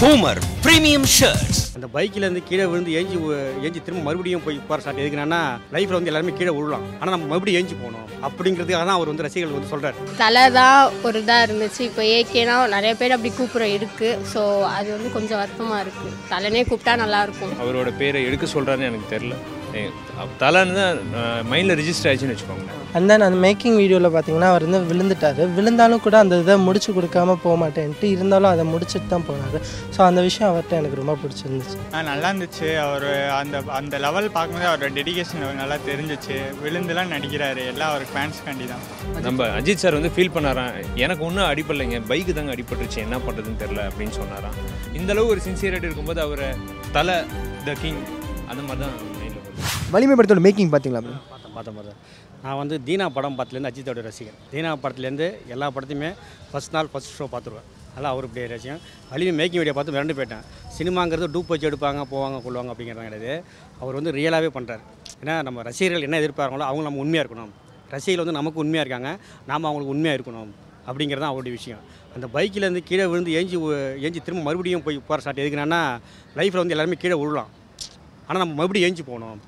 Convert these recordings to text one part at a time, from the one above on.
Boomer Premium Shirts. அந்த பைக்கில் இருந்து கீழே விழுந்து ஏஞ்சி ஏஞ்சி திரும்ப மறுபடியும் போய் போகிற ஸ்டார்ட். எதுக்குன்னா லைஃப்பில் வந்து எல்லாருமே கீழே விழலாம். ஆனால் நம்ம மறுபடியும் ஏஞ்சி போகணும். அப்படிங்கிறதுக்காக தான் அவர் வந்து ரசிகர்கள் வந்து சொல்கிறார் தலை தான் ஒரு இதாக இருந்துச்சு. இப்போ ஏகேனா நிறைய பேர் அப்படி கூப்பிட்ற இருக்குது ஸோ அது வந்து கொஞ்சம் வருத்தமாக இருக்குது தலைனே கூப்பிட்டா நல்லாயிருக்கும் அவரோட பேரை எடுக்க சொல்கிறாருன்னு எனக்கு தெரில தலைன்னு தான் மைண்டில் ரிஜிஸ்டர் ஆயிடுச்சுன்னு வச்சுக்கோங்களேன். அண்ட் தென் அந்த மேக்கிங் வீடியோவில் பார்த்தீங்கன்னா அவர் வந்து விழுந்துட்டாரு. விழுந்தாலும் கூட அந்த இதை முடிச்சு கொடுக்காம போக மாட்டேன்ட்டு இருந்தாலும் அதை முடிச்சுட்டு தான் போனார். ஸோ அந்த விஷயம் அவர்கிட்ட எனக்கு ரொம்ப பிடிச்சிருந்துச்சு. ஆ நல்லா இருந்துச்சு. அவர் அந்த அந்த லெவல் பார்க்கும்போது அவரோட டெடிகேஷன் நல்லா தெரிஞ்சிச்சு. விழுந்துலாம் நடிக்கிறாரு. எல்லாம் அவர் ஃபேன்ஸ் காண்டி தான். நம்ம அஜித் சார் வந்து ஃபீல் பண்ணாராம். எனக்கு ஒன்றும் அடிப்படலைங்க. பைக்கு தாங்க அடிபட்டுருச்சு. என்ன பண்ணுறதுன்னு தெரில அப்படின்னு சொன்னாராம். இந்த அளவு ஒரு சின்சியரிட்டி இருக்கும்போது அவரை தலை த கிங் அந்த மாதிரி தான் வலிமை படத்தோட மேக்கிங் பார்த்தீங்களா bro? பார்த்தேன் பார்த்தேன் பார்த்தேன். நான் வந்து தீனா படம் படத்துலேருந்து அஜித்தோட ரசிகர் தீனா படத்துலேருந்து எல்லா படத்தையுமே ஃபஸ்ட் நாள் ஃபஸ்ட் ஷோ பார்த்துருவேன். அதெல்லாம் இப்படி ரசிகம் வலிமை மேக்கிங் வீடியோ பார்த்து மிரண்டு போயிட்டேன். சினிமாங்கிறது டூப் வச்சு எடுப்பாங்க போவாங்க கொள்வாங்க அப்படிங்கிறது கிடையாது. அவர் வந்து ரியலாகவே பண்ணுறாரு ஏன்னா நம்ம ரசிகர்கள் என்ன எதிர்பார்க்கங்களோ அவங்க நம்ம உண்மையாக இருக்கணும். ரசிகர்கள் வந்து நமக்கு உண்மையாக இருக்காங்க நாம் அவங்களுக்கு உண்மையாக இருக்கணும் அப்படிங்கிறது தான் அவருடைய விஷயம். அந்த பைக்கிலேருந்து கீழே விழுந்து ஏஞ்சி ஏஞ்சி திரும்ப மறுபடியும் போய் போகிற ஸ்டார்ட் எதுக்குன்னா லைஃப்பில் வந்து எல்லாருமே கீழே விழலாம். ஆனால் நம்ம மறுபடியும் ஏஞ்சி போகணும்.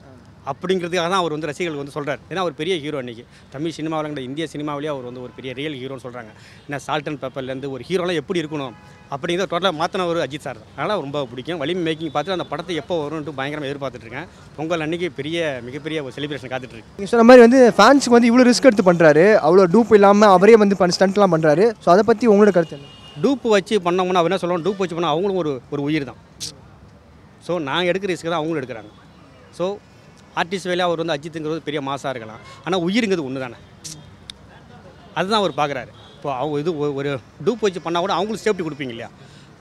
அப்படிங்கிறதுக்காக தான் அவர் வந்து ரசிகர்களுக்கு வந்து சொல்கிறார் ஏன்னா அவர் பெரிய ஹீரோ அன்றைக்கி தமிழ் சினிமாவில் இந்திய சினிமாவிலேயே அவர் வந்து ஒரு பெரிய ரியல் ஹீரோன்னு சொல்கிறாங்க ஏன்னா சால்ட் அண்ட் பெப்பர்லேருந்து ஒரு ஹீரோலாம் எப்படி இருக்கணும் அப்படிங்கிறத டோட்டலாக மாற்றின ஒரு அஜித் சார் தான். அதனால் ரொம்ப பிடிக்கும். வலிமை மேக்கிங் பார்த்து அந்த படத்தை எப்போ வரும்னு பயங்கரமாக எதிர்பார்த்துட்ருக்கேன் பொங்கல் அன்னைக்கு பெரிய மிகப்பெரிய ஒரு செலிப்ரேஷன் காத்துட்ருக்கு நீங்கள் சொன்ன மாதிரி வந்து ஃபேன்ஸுக்கு வந்து இவ்வளோ ரிஸ்க் எடுத்து பண்ணுறாரு அவ்வளோ டூப் இல்லாமல் அவரே வந்து பண்ண ஸ்டண்ட்லாம் பண்ணுறாரு ஸோ அதை பற்றி உங்களோட கருத்து என்ன? டூப் வச்சு பண்ணோம்னா அவர் என்ன சொல்லுவோம் டூப் வச்சு பண்ணால் அவங்களும் ஒரு ஒரு உயிர் தான். ஸோ நான் எடுக்கிற ரிஸ்க்கு தான் அவங்களும் எடுக்கிறாங்க. ஸோ ஆர்டிஸ்ட் வேலையாக அவர் வந்து அஜித்துங்கிறது பெரிய மாசாக இருக்கலாம். ஆனால் உயிருங்கிறது ஒன்று தானே அதுதான் அவர் பார்க்குறாரு இப்போ அவங்க இது ஒரு- டூப் வச்சு பண்ணால் கூட அவங்களுக்கு சேஃப்டி கொடுப்பீங்க இல்லையா?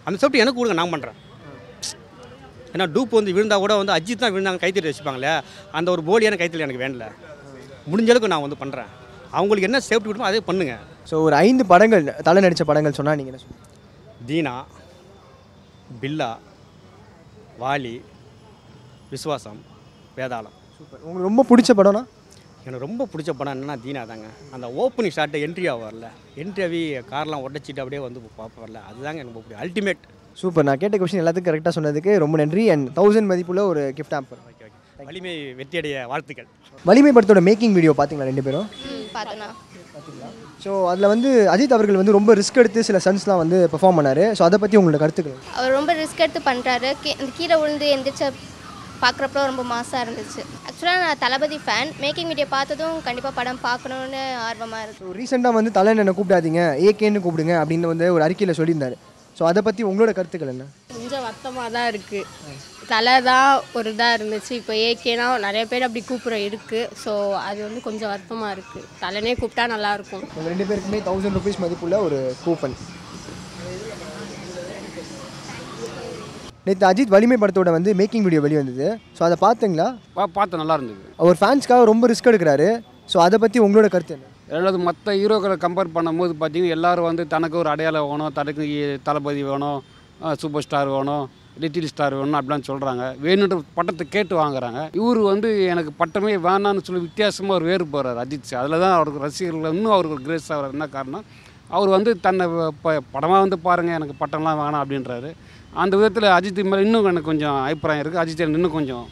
அந்த சேஃப்டி எனக்கு கொடுங்க நான் பண்ணுறேன் ஏன்னா டூப் வந்து விழுந்தா கூட வந்து அஜித் தான் விழுந்தாங்க கைத்தறி வச்சுப்பாங்களே அந்த ஒரு போலியான கைத்தறி எனக்கு வேண்டல. முடிஞ்ச அளவுக்கு நான் வந்து பண்ணுறேன் அவங்களுக்கு என்ன சேஃப்டி கொடுப்போம் அதே பண்ணுங்கள் ஸோ ஒரு ஐந்து படங்கள் தலை நடித்த படங்கள் சொன்னால் நீங்கள் என்ன தீனா பில்லா வாலி விஸ்வாசம் வேதாளம். சூப்பர். உங்களுக்கு ரொம்ப பிடிச்ச படம்னா? எனக்கு ரொம்ப பிடிச்ச படம் என்னன்னா தீனா தாங்க. அந்த ஓப்பனிங் ஷாட்டை என்ட்ரி ஆவார்ல என்ட்ரி ஆகி கார்லாம் உடச்சிட்டு அப்படியே வந்து பார்ப்பார்ல அதுதாங்க எனக்கு ரொம்ப பிடிக்கும். Ultimate super. நான் கேட்ட கொஸ்டின் எல்லாத்துக்கும் கரெக்டாக சொன்னதுக்கு ரொம்ப நன்றி. அண்ட் தௌசண்ட் மதிப்புள்ள ஒரு கிஃப்ட் ஆம்பர் ஓகே ஓகே வலிமை வெற்றியடைய வாழ்த்துக்கள். வலிமை படத்தோட மேக்கிங் வீடியோ பார்த்தீங்களா ரெண்டு பேரும்? ம் பார்த்தேண்ணா ஸோ அதில் வந்து அஜித் அவர்கள் வந்து ரொம்ப ரிஸ்க் எடுத்து சில சன்ஸ்லாம் வந்து பெர்ஃபார்ம் பண்ணாரு. ஸோ அதை பற்றி உங்களோட கருத்துக்கள்? அவர் ரொம்ப ரிஸ்க் எடுத்து பண்ணுறாரு கீழே விழுந்து எந்திரிச்ச பார்க்குறப்ப ரொம்ப மாசாக இருந்துச்சு. ஆக்சுவலாக நான் தளபதி ஃபேன் மேக்கிங் வீடியோ பார்த்ததும் கண்டிப்பாக படம் பார்க்கணுன்னு ஆர்வமாக இருக்கு. ஸோ ரீசெண்டாக வந்து தலை என்ன கூப்பிடாதீங்க ஏகேன்னு கூப்பிடுங்க அப்படின்னு வந்து ஒரு அறிக்கையில் சொல்லியிருந்தாரு. ஸோ அதை பற்றி உங்களோட கருத்துக்கள் என்ன? கொஞ்சம் வருத்தமாக தான் இருக்குது தலை தான் ஒரு இதாக இருந்துச்சு. இப்போ ஏகேனா நிறைய பேர் அப்படி கூப்பிட்ற இருக்குது ஸோ அது வந்து கொஞ்சம் வருத்தமாக இருக்குது தலைனே கூப்பிட்டா நல்லாயிருக்கும் ரெண்டு பேருக்குமே தௌசண்ட் ருபீஸ் மதிப்புள்ள ஒரு கூப்பன் நேற்று அஜித் வலிமை படத்தோட வந்து மேக்கிங் வீடியோ வெளியே வந்தது ஸோ அதை பார்த்தீங்களா? பார்த்தேன் நல்லா இருந்தது. அவர் ஃபேன்ஸ்க்காக ரொம்ப ரிஸ்க் எடுக்கிறாரு. ஸோ அதை பற்றி உங்களோட கருத்து என்ன? ரெண்டாவது மற்ற ஹீரோக்களை கம்பேர் பண்ணும்போது பார்த்தீங்கன்னா எல்லாரும் வந்து தனக்கு ஒரு அடையாளம் வேணும் தனக்கு தளபதி வேணும் சூப்பர் ஸ்டார் வேணும் லிட்டில் ஸ்டார் வேணும் அப்படிலாம் சொல்கிறாங்க வேணுன்ற பட்டத்தை கேட்டு வாங்குறாங்க. இவர் வந்து எனக்கு பட்டமே வேணான்னு சொல்லி வித்தியாசமாக ஒரு வேறு போகிறார் அஜித் சார். அதில் தான் அவருக்கு ரசிகர்கள் இன்னும் அவருக்கு கிரேஸ் ஆகிறார். என்ன காரணம் அவர் வந்து தன்னை இப்போ படமாக வந்து பாருங்கள் எனக்கு பட்டம்லாம் வேணாம் அப்படின்றாரு. அந்த விதத்தில் அஜித் மேலே இன்னும் எனக்கு கொஞ்சம் அபிப்பிராயம் இருக்குது அஜித் எனக்கு இன்னும் கொஞ்சம்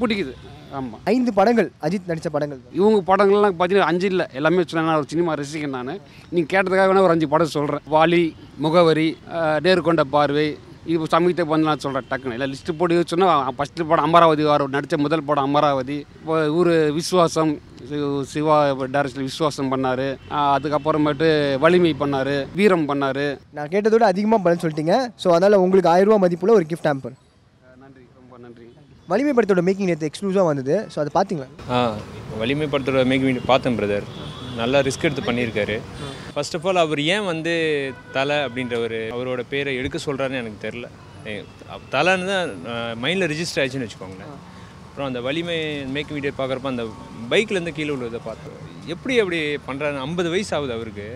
பிடிக்குது. ஆமாம் ஐந்து படங்கள் அஜித் நடித்த படங்கள். இவங்க படங்கள்லாம் பார்த்தீங்கன்னா அஞ்சு இல்லை எல்லாமே சொன்னேன் நான் ஒரு சினிமா ரசிகன் நான். நீங்கள் கேட்டதுக்காக வேணா ஒரு அஞ்சு படம் சொல்கிறேன் வாலி முகவரி அஹ், நேரு கொண்ட பார்வை இது சமீபத்தை நான் சொல்கிறேன் டக்குன்னு. இல்லை லிஸ்ட்டு போட்டு சொன்னால் ஃபஸ்ட்டு படம் அமராவதி அவர் நடித்த முதல் படம் அமராவதி. இப்போ ஊர் விஸ்வாசம் சிவா டேரக்டர் விஸ்வாசம் பண்ணார். அதுக்கப்புறமேட்டு வலிமை பண்ணார் வீரம் பண்ணார். நான் கேட்டதோட அதிகமாக பதில் சொல்லிட்டீங்க. ஸோ அதனால் உங்களுக்கு ஆயிரம் ரூபா மதிப்புள்ள ஒரு கிஃப்ட் ஆம்பர் நன்றி. ரொம்ப நன்றி. வலிமை படத்தோட மேக்கிங் நேற்று எக்ஸ்க்ளூசிவாக வந்தது. ஸோ அதை பார்த்தீங்களா? ஆ வலிமை படத்தோட மேக் வீடியோ பார்த்தேன் பிரதர் நல்லா ரிஸ்க் எடுத்து பண்ணியிருக்காரு. ஃபர்ஸ்ட் ஆஃப் ஆல் அவர் ஏன் வந்து தலை அப்படின்ற ஒரு அவரோட பேரை எடுக்க சொல்கிறாருன்னு எனக்கு தெரில தலைன்னு தான் மைண்டில் ரிஜிஸ்டர் ஆயிடுச்சுன்னு வச்சுக்கோங்களேன். அப்புறம் அந்த வலிமை மேக் வீடியோ பார்க்குறப்ப அந்த பைக்லேருந்து கீழே விழுவதை பார்த்தோம். எப்படி அப்படி பண்ணுறாரு ஐம்பது வயசு ஆகுது அவருக்கு.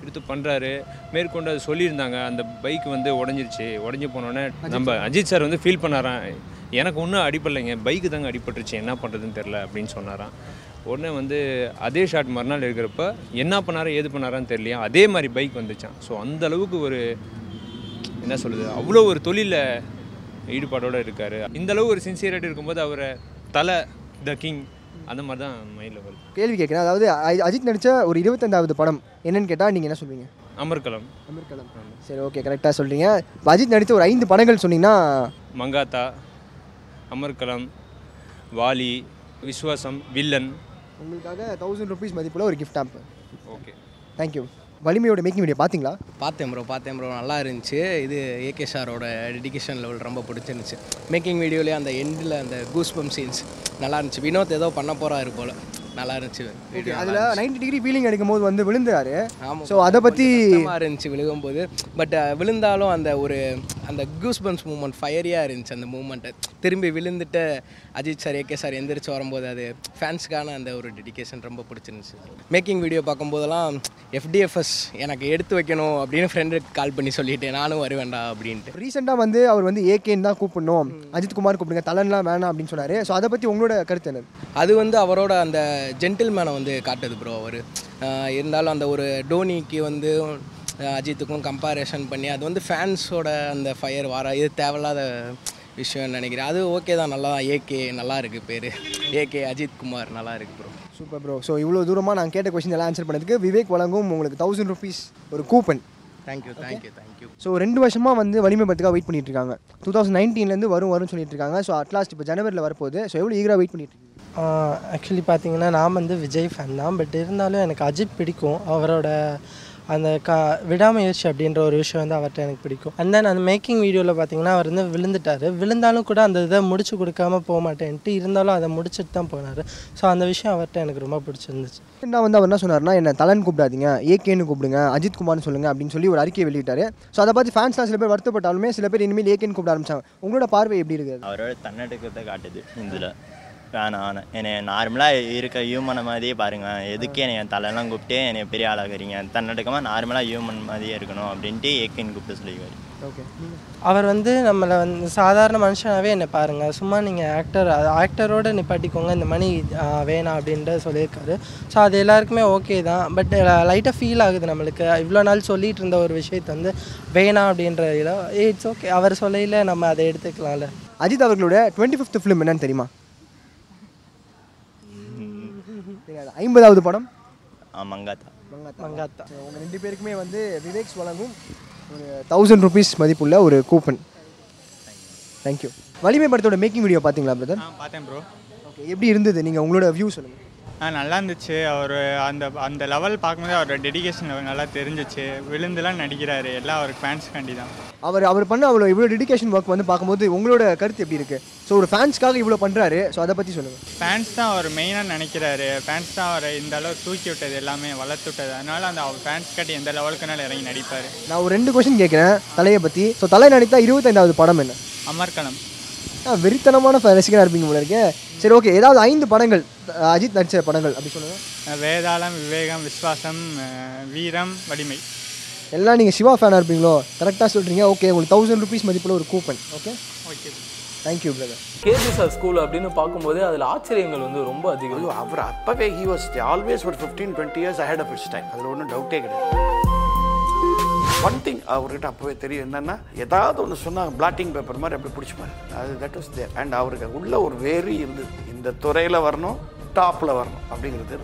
எடுத்து பண்ணுறாரு மேற்கொண்டு அது சொல்லியிருந்தாங்க. அந்த பைக் வந்து உடஞ்சிருச்சு. உடஞ்சி போனோடனே நம்ம அஜித் சார் வந்து ஃபீல் பண்ணாராம். எனக்கு ஒன்றும் அடிப்படலைங்க. பைக்கு தாங்க அடிபட்டுருச்சு. என்ன பண்ணுறதுன்னு தெரில அப்படின்னு சொன்னாராம். உடனே வந்து அதே ஷாட் மறுநாள் இருக்கிறப்ப என்ன பண்ணாரோ ஏது பண்ணாரான்னு தெரியலையா? அதே மாதிரி பைக் வந்துச்சான் ஸோ அந்த அளவுக்கு ஒரு என்ன சொல்லுது அவ்வளோ ஒரு தொழிலில் ஈடுபாடோடு இருக்கார். இந்த அளவு ஒரு சின்சியரிட்டி இருக்கும்போது அவரை தலை த கிங் அந்த மாதிரி தான் மைண்டில் வருது. கேள்வி கேட்குறேன். அதாவது அஜித் நடித்த ஒரு இருபத்தைந்தாவது படம் என்னன்னு கேட்டால் நீங்கள் என்ன சொல்வீங்க? அமர்கலம் அமர்கலம் சரி ஓகே கரெக்டாக சொல்கிறீங்க இப்போ அஜித் நடித்த ஒரு ஐந்து படங்கள் சொன்னீங்கன்னா? மங்காத்தா அமர்கலம் வாலி விஸ்வாசம் வில்லன் உங்களுக்காக தௌசண்ட் ருபீஸ் மதிப்புள்ள ஒரு கிஃப்ட் ஆம்ப் ஓகே தேங்க்யூ வலிமையோட மேக்கிங் வீடியோ பார்த்தீங்களா பார்த்தேன் ப்ரோ பார்த்தேன் ப்ரோ நல்லா இருந்துச்சு. இது ஏகே சாரோட டெடிகேஷன் லெவல் ரொம்ப பிடிச்சிருந்துச்சு. மேக்கிங் வீடியோலேயே அந்த எண்டில் அந்த கூஸ்பம் சீன்ஸ் நல்லா இருந்துச்சு. வினோத் ஏதோ பண்ண போகிறாரு போல். நல்லா இருந்துச்சு அதில் நைன்டி டிகிரி ஃபீலிங் எடுக்கும் போது வந்து விழுந்துறாரு. ஆமாம் ஸோ அதை பற்றி இருந்துச்சு விழுகும்போது. பட் விழுந்தாலும் அந்த ஒரு அந்த கூஸ்பம்ஸ் மூமெண்ட் ஃபயரியாக இருந்துச்சு அந்த மூமெண்ட்டை திரும்பி விழுந்துட்டு அஜித் சார் ஏகே சார் எந்திரிச்சு வரும்போது அது ஃபேன்ஸ்க்கான அந்த ஒரு டெடிகேஷன் ரொம்ப பிடிச்சிருந்துச்சு. மேக்கிங் வீடியோ பார்க்கும்போதெல்லாம் எஃப்டிஎஃப்எஸ் எனக்கு எடுத்து வைக்கணும் அப்படின்னு ஃப்ரெண்டுக்கு கால் பண்ணி சொல்லிட்டேன் நானும் வருவேன்டா அப்படின்ட்டு. ரீசெண்டாக வந்து அவர் வந்து ஏகேன்னு தான் கூப்பிடணும். அஜித் குமார் கூப்பிடுங்க தலன்லாம் வேணாம் அப்படின்னு சொன்னார். ஸோ அதை பற்றி உங்களோட கருத்து என்னது அது வந்து அவரோட அந்த ஜென்டில்மேனை வந்து காட்டுது ப்ரோ அவர். இருந்தாலும் அந்த ஒரு டோனிக்கு வந்து அஜித்துக்கும் கம்பேரிஷன் பண்ணி அது வந்து ஃபேன்ஸோட அந்த ஃபயர் வர? இது தேவையில்லாத விஷயம்னு நினைக்கிறேன். அது ஓகே தான். நல்லா தான். ஏகே நல்லா இருக்கு பேர். ஏகே அஜித் குமார் நல்லா இருக்கு ப்ரோ சூப்பர் ப்ரோ ஸோ இவ்வளோ தூரமாக நான் கேட்ட கொஸ்டின் எல்லாம் ஆன்சர் பண்ணதுக்கு விவேக் வழங்கும் உங்களுக்கு தௌசண்ட் ருபீஸ் ஒரு coupon thank you thank you thank you so ரெண்டு வருஷமாக வந்து வலிமை பத்துக்காக வெயிட் பண்ணிட்டு இருக்காங்க. டூ தௌசண்ட் நைன்டீன்லேருந்து வரும் வரும்னு சொல்லிட்டு இருக்காங்க. ஸோ அட்லாஸ்ட் இப்போ ஜனவரியில் வரப்போகுது. ஸோ எவ்வளோ ஈகராக வெயிட் பண்ணிட்டு இருக்கீங்க? ஆக்சுவலி பார்த்தீங்கன்னா நான் வந்து விஜய் ஃபேன் தான். பட் இருந்தாலும் எனக்கு அஜித் பிடிக்கும். அவரோட அந்த க விடாமுயற்சி அப்படின்ற ஒரு விஷயம் வந்து அவர்கிட்ட எனக்கு பிடிக்கும். அண்ட் தென் அந்த மேக்கிங் வீடியோவில் பார்த்தீங்கன்னா அவர் வந்து விழுந்துட்டார். விழுந்தாலும் கூட அந்த இதை முடிச்சு கொடுக்காம போக மாட்டேன்ட்டு இருந்தாலும் அதை முடிச்சுட்டு தான் போனார். ஸோ அந்த விஷயம் அவர்கிட்ட எனக்கு ரொம்ப பிடிச்சிருந்துச்சு. என்ன வந்து அவர் என்ன சொன்னார்னா என்ன தலன் கூப்பிடாதீங்க ஏகேன்னு கூப்பிடுங்க அஜித் குமார்னு சொல்லுங்க அப்படின்னு சொல்லி ஒரு அறிக்கையை வெளியிட்டாரு. ஸோ அதை பார்த்து ஃபேன்ஸ்லாம் சில பேர் வருத்தப்பட்டாலுமே சில பேர் இனிமேல் ஏகேன்னு கூப்பிட ஆரம்பிச்சாங்க. உங்களோட பார்வை எப்படி இருக்குது அவரோட தன்னடக்கத்தை காட்டுது இதில் வேணாம் என்னை நார்மலாக இருக்க ஹியூமனை மாதிரியே பாருங்க. எதுக்கு என்னை என் தலையெல்லாம் கூப்பிட்டு என்னை பெரிய ஆளாகிறீங்க தன்னடக்கமாக நார்மலாக ஹியூமன் மாதிரியே இருக்கணும் அப்படின்ட்டு ஏகேன்னு கூப்பிட்டு சொல்லிக்குவார். ஓகே அவர் வந்து நம்மளை வந்து சாதாரண மனுஷனாகவே என்னை பாருங்கள் சும்மா நீங்கள் ஆக்டர் ஆக்டரோட நிப்பாட்டிக்கோங்க. இந்த மணி வேணாம் அப்படின்ட்டு சொல்லியிருக்காரு. ஸோ அது எல்லாருக்குமே ஓகே தான். பட் லைட்டாக ஃபீல் ஆகுது நம்மளுக்கு. இவ்வளோ நாள் சொல்லிட்டு இருந்த ஒரு விஷயத்தை வந்து வேணாம் அப்படின்ற இட்ஸ் ஓகே அவர் சொல்லையில் நம்ம அதை எடுத்துக்கலாம்ல. அஜித் அவர்களோட டுவெண்ட்டி ஃபிஃப்த் ஃபிலிம் என்னன்னு தெரியுமா? ஐம்பதாவது படம்? மங்காத்தா. மங்காத்தா. உங்கள் ரெண்டு பேருக்குமே வந்து விவேக்ஸ் வழங்கும் ஒரு தௌசண்ட் ருபீஸ் மதிப்புள்ள ஒரு கூப்பன் தேங்க்யூ வலிமை படத்தோட மேக்கிங் வீடியோ பார்த்தீங்களா பிரதர் பார்த்தேன் ப்ரோ ஓகே எப்படி இருந்தது? நீங்கள் உங்களோட வியூ சொல்லுங்கள் நல்லா இருந்துச்சு அவர் அந்த அந்த லெவல் பார்க்கும்போது அவரோட டெடிகேஷன் நல்லா தெரிஞ்சிச்சு. விழுந்துலாம் நடிக்கிறாரு. எல்லாம் அவருக்கு ஃபேன்ஸ்காண்டி தான் அவர் அவர் பண்ண அவ்வளோ இவ்வளோ டெடிகேஷன் ஒர்க் வந்து பார்க்கும்போது உங்களோட கருத்து எப்படி இருக்குது ஸோ ஒரு ஃபேன்ஸ்க்காக இவ்வளோ பண்ணுறாரு ஸோ அதை பற்றி சொல்லுங்கள் ஃபேன்ஸ் தான் அவர் மெயினாக நினைக்கிறாரு ஃபேன்ஸ் தான் அவரை இந்த அளவு தூக்கி விட்டது எல்லாமே வளர்த்து விட்டது. அதனால அந்த அவர் ஃபேன்ஸ் காட்டி எந்த லெவலுக்குனாலும் இறங்கி நடிப்பார். நான் ஒரு ரெண்டு கொஸ்டின் கேட்குறேன் தலையை பற்றி ஸோ தலை நடித்தா இருபத்தைந்தாவது படம் என்ன? அமர்கலம் வெறித்தனமான fa- ரசிகனா இருப்பீங்க போல இருக்கே. சரி ஓகே ஏதாவது ஐந்து படங்கள் அஜித் நடித்த படங்கள் அப்படி சொல்லுங்கள் வேதாளம் விவேகம் விஸ்வாசம் வீரம் வலிமை. எல்லாம் நீங்கள் சிவா ஃபேனாக இருப்பீங்களோ? கரெக்டாக சொல்கிறீங்க ஓகே உங்களுக்கு தௌசண்ட் ருபீஸ் மதிப்புள்ள ஒரு coupon okay okay thank you brother K B sir school அப்படின்னு பார்க்கும்போது அதில் ஆச்சரியங்கள் வந்து ரொம்ப அதிகம். அவர் அப்பவே ஹி வாஸ் ஆல்வேஸ் ஒரு fifteen twenty years ahead of its time அதில் ஒன்றும் டவுட்டே கிடையாது. ஒன் திங் அவர்கிட்ட அப்போவே தெரியும் என்னென்னா ஏதாவது ஒன்று சொன்னால் பிளாட்டிங் பேப்பர் மாதிரி அப்படி பிடிச்சிப்பாரு அது தட் வாஸ் தேர் அண்ட் அவருக்கு உள்ள ஒரு வேரி இருந்தது. இந்த துறையில் வரணும் டாப்பில் வரணும் அப்படிங்கிறது